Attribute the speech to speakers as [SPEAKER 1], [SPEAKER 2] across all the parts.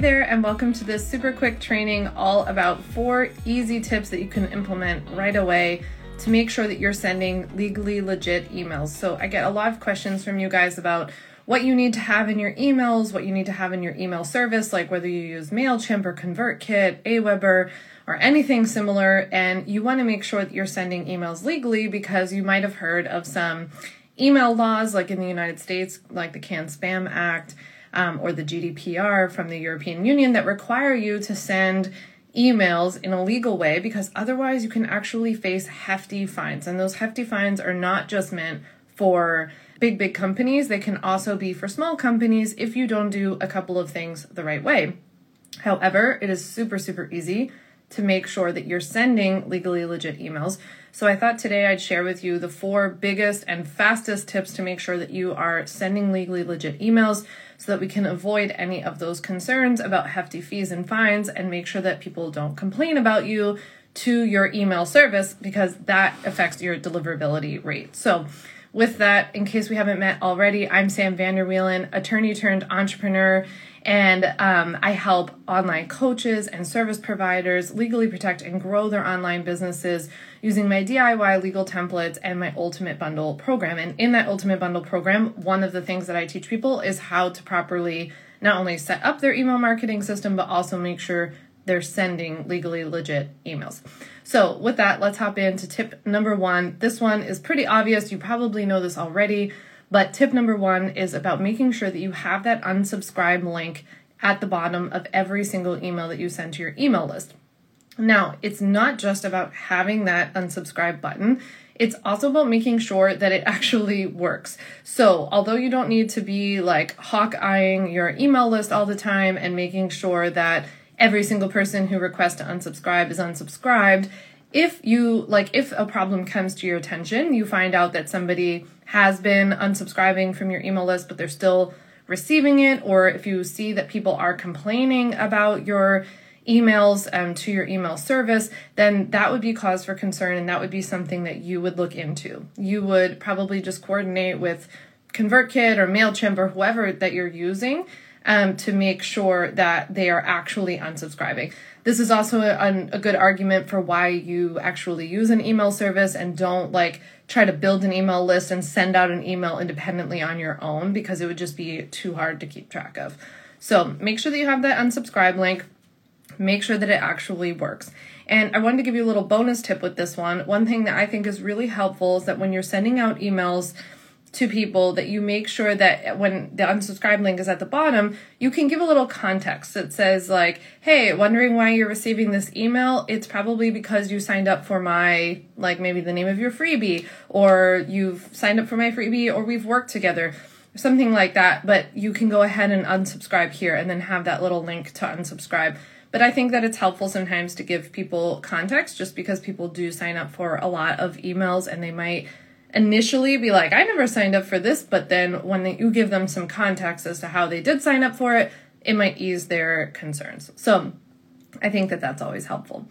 [SPEAKER 1] there, and welcome to this super quick training all about four easy tips that you can implement right away to make sure that you're sending legally legit emails. So, I get a lot of questions from you guys about what you need to have in your emails, what you need to have in your email service, like whether you use MailChimp or ConvertKit, Aweber, or anything similar. And you want to make sure that you're sending emails legally because you might have heard of some email laws, like in the United States, like the CAN Spam Act um, or the GDPR from the European Union, that require you to send emails in a legal way because otherwise you can actually face hefty fines. And those hefty fines are not just meant for big, big companies, they can also be for small companies if you don't do a couple of things the right way. However, it is super, super easy to make sure that you're sending legally legit emails. So I thought today I'd share with you the four biggest and fastest tips to make sure that you are sending legally legit emails so that we can avoid any of those concerns about hefty fees and fines and make sure that people don't complain about you to your email service because that affects your deliverability rate. So with that, in case we haven't met already, I'm Sam Vanderwielen, attorney turned entrepreneur, and um, I help online coaches and service providers legally protect and grow their online businesses using my DIY legal templates and my Ultimate Bundle program. And in that Ultimate Bundle program, one of the things that I teach people is how to properly not only set up their email marketing system, but also make sure they're sending legally legit emails. So, with that, let's hop into tip number one. This one is pretty obvious. You probably know this already, but tip number one is about making sure that you have that unsubscribe link at the bottom of every single email that you send to your email list. Now, it's not just about having that unsubscribe button. It's also about making sure that it actually works. So, although you don't need to be like hawk eyeing your email list all the time and making sure that every single person who requests to unsubscribe is unsubscribed. If you like, if a problem comes to your attention, you find out that somebody has been unsubscribing from your email list, but they're still receiving it, or if you see that people are complaining about your emails um, to your email service, then that would be cause for concern and that would be something that you would look into. You would probably just coordinate with ConvertKit or MailChimp or whoever that you're using um, to make sure that they are actually unsubscribing. This is also a, a good argument for why you actually use an email service and don't like try to build an email list and send out an email independently on your own because it would just be too hard to keep track of. So make sure that you have that unsubscribe link. Make sure that it actually works. And I wanted to give you a little bonus tip with this one. One thing that I think is really helpful is that when you're sending out emails, to people that you make sure that when the unsubscribe link is at the bottom, you can give a little context that says, like, hey, wondering why you're receiving this email? It's probably because you signed up for my, like, maybe the name of your freebie, or you've signed up for my freebie, or we've worked together, something like that. But you can go ahead and unsubscribe here and then have that little link to unsubscribe. But I think that it's helpful sometimes to give people context just because people do sign up for a lot of emails and they might initially be like, I never signed up for this, but then when you give them some context as to how they did sign up for it, it might ease their concerns. So I think that that's always helpful.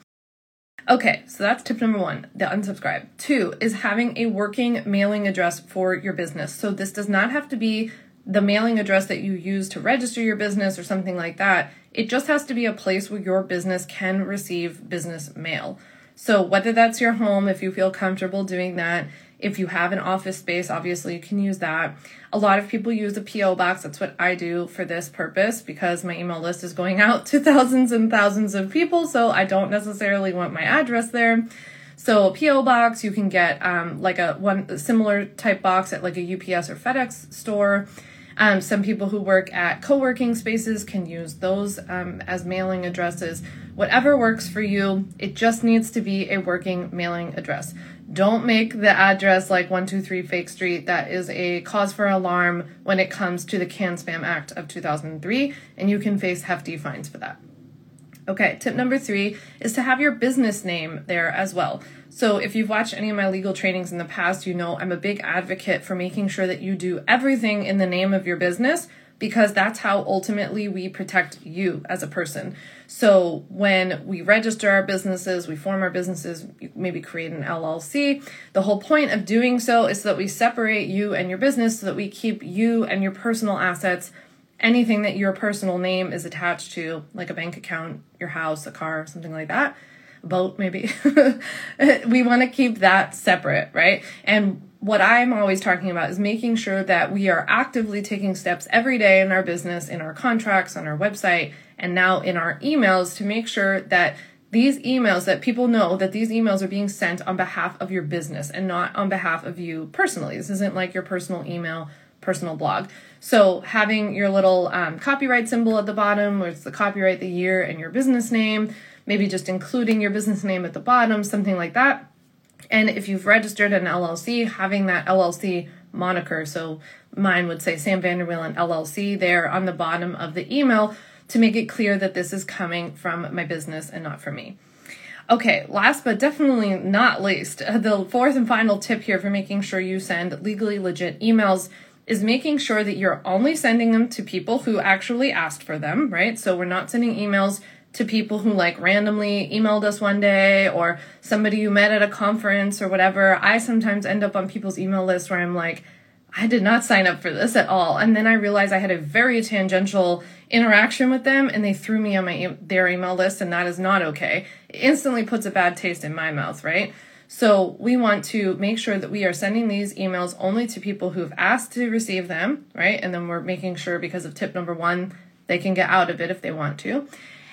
[SPEAKER 1] Okay, so that's tip number one, the unsubscribe. Two is having a working mailing address for your business. So this does not have to be the mailing address that you use to register your business or something like that. It just has to be a place where your business can receive business mail. So whether that's your home, if you feel comfortable doing that, if you have an office space, obviously you can use that. A lot of people use a P.O. box. That's what I do for this purpose because my email list is going out to thousands and thousands of people. So I don't necessarily want my address there. So a P.O. box, you can get um, like a one similar type box at like a UPS or FedEx store. Um, some people who work at co working spaces can use those um, as mailing addresses. Whatever works for you, it just needs to be a working mailing address. Don't make the address like 123 Fake Street. That is a cause for alarm when it comes to the CAN Spam Act of 2003, and you can face hefty fines for that. Okay, tip number three is to have your business name there as well. So, if you've watched any of my legal trainings in the past, you know I'm a big advocate for making sure that you do everything in the name of your business because that's how ultimately we protect you as a person. So when we register our businesses, we form our businesses, maybe create an LLC, the whole point of doing so is so that we separate you and your business so that we keep you and your personal assets anything that your personal name is attached to, like a bank account, your house, a car, something like that, a boat maybe. we want to keep that separate, right? And what I'm always talking about is making sure that we are actively taking steps every day in our business, in our contracts, on our website, and now in our emails to make sure that these emails that people know that these emails are being sent on behalf of your business and not on behalf of you personally. This isn't like your personal email, personal blog. So having your little um, copyright symbol at the bottom, where it's the copyright, the year, and your business name, maybe just including your business name at the bottom, something like that. And if you've registered an LLC, having that LLC moniker, so mine would say Sam Vanderwielen LLC there on the bottom of the email to make it clear that this is coming from my business and not from me. Okay, last but definitely not least, the fourth and final tip here for making sure you send legally legit emails is making sure that you're only sending them to people who actually asked for them, right? So we're not sending emails to people who like randomly emailed us one day or somebody you met at a conference or whatever. I sometimes end up on people's email list where I'm like, I did not sign up for this at all. And then I realized I had a very tangential interaction with them and they threw me on my their email list and that is not okay. It instantly puts a bad taste in my mouth, right? So we want to make sure that we are sending these emails only to people who have asked to receive them, right? And then we're making sure because of tip number 1 they can get out of it if they want to.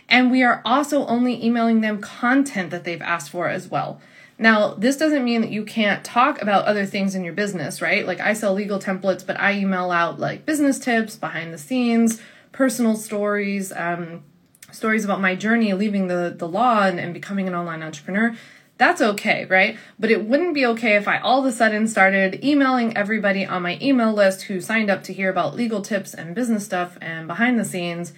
[SPEAKER 1] And we are also only emailing them content that they've asked for as well. Now, this doesn't mean that you can't talk about other things in your business, right? Like I sell legal templates, but I email out like business tips, behind the scenes, personal stories, um, stories about my journey leaving the, the law and, and becoming an online entrepreneur. That's okay, right? But it wouldn't be okay if I all of a sudden started emailing everybody on my email list who signed up to hear about legal tips and business stuff and behind the scenes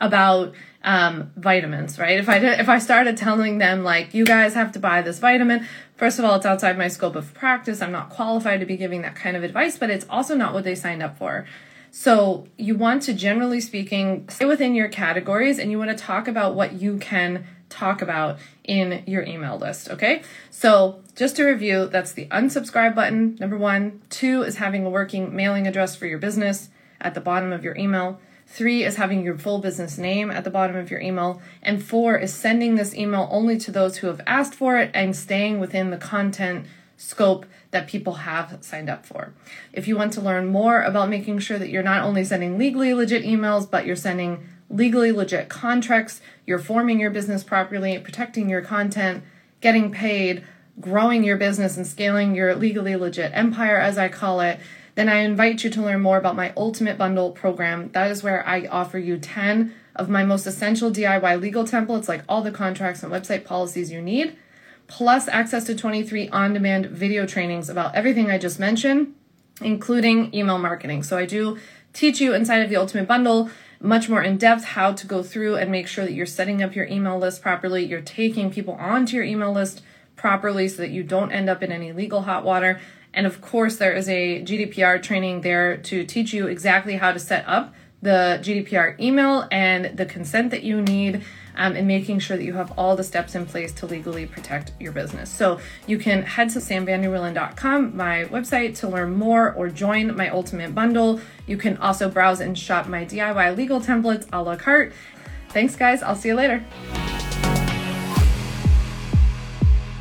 [SPEAKER 1] about um, vitamins, right? If I did, if I started telling them like you guys have to buy this vitamin, first of all, it's outside my scope of practice. I'm not qualified to be giving that kind of advice, but it's also not what they signed up for. So you want to generally speaking stay within your categories and you want to talk about what you can talk about in your email list, okay? So, just to review, that's the unsubscribe button, number 1. 2 is having a working mailing address for your business at the bottom of your email. Three is having your full business name at the bottom of your email. And four is sending this email only to those who have asked for it and staying within the content scope that people have signed up for. If you want to learn more about making sure that you're not only sending legally legit emails, but you're sending legally legit contracts, you're forming your business properly, protecting your content, getting paid, growing your business, and scaling your legally legit empire, as I call it, then I invite you to learn more about my Ultimate Bundle program. That is where I offer you 10 of my most essential DIY legal templates, like all the contracts and website policies you need, plus access to 23 on demand video trainings about everything I just mentioned, including email marketing. So I do teach you inside of the Ultimate Bundle much more in depth how to go through and make sure that you're setting up your email list properly, you're taking people onto your email list properly so that you don't end up in any legal hot water. And of course, there is a GDPR training there to teach you exactly how to set up the GDPR email and the consent that you need. Um, and making sure that you have all the steps in place to legally protect your business. So you can head to samvanderwielen.com, my website, to learn more or join my ultimate bundle. You can also browse and shop my DIY legal templates a la carte. Thanks, guys. I'll see you later.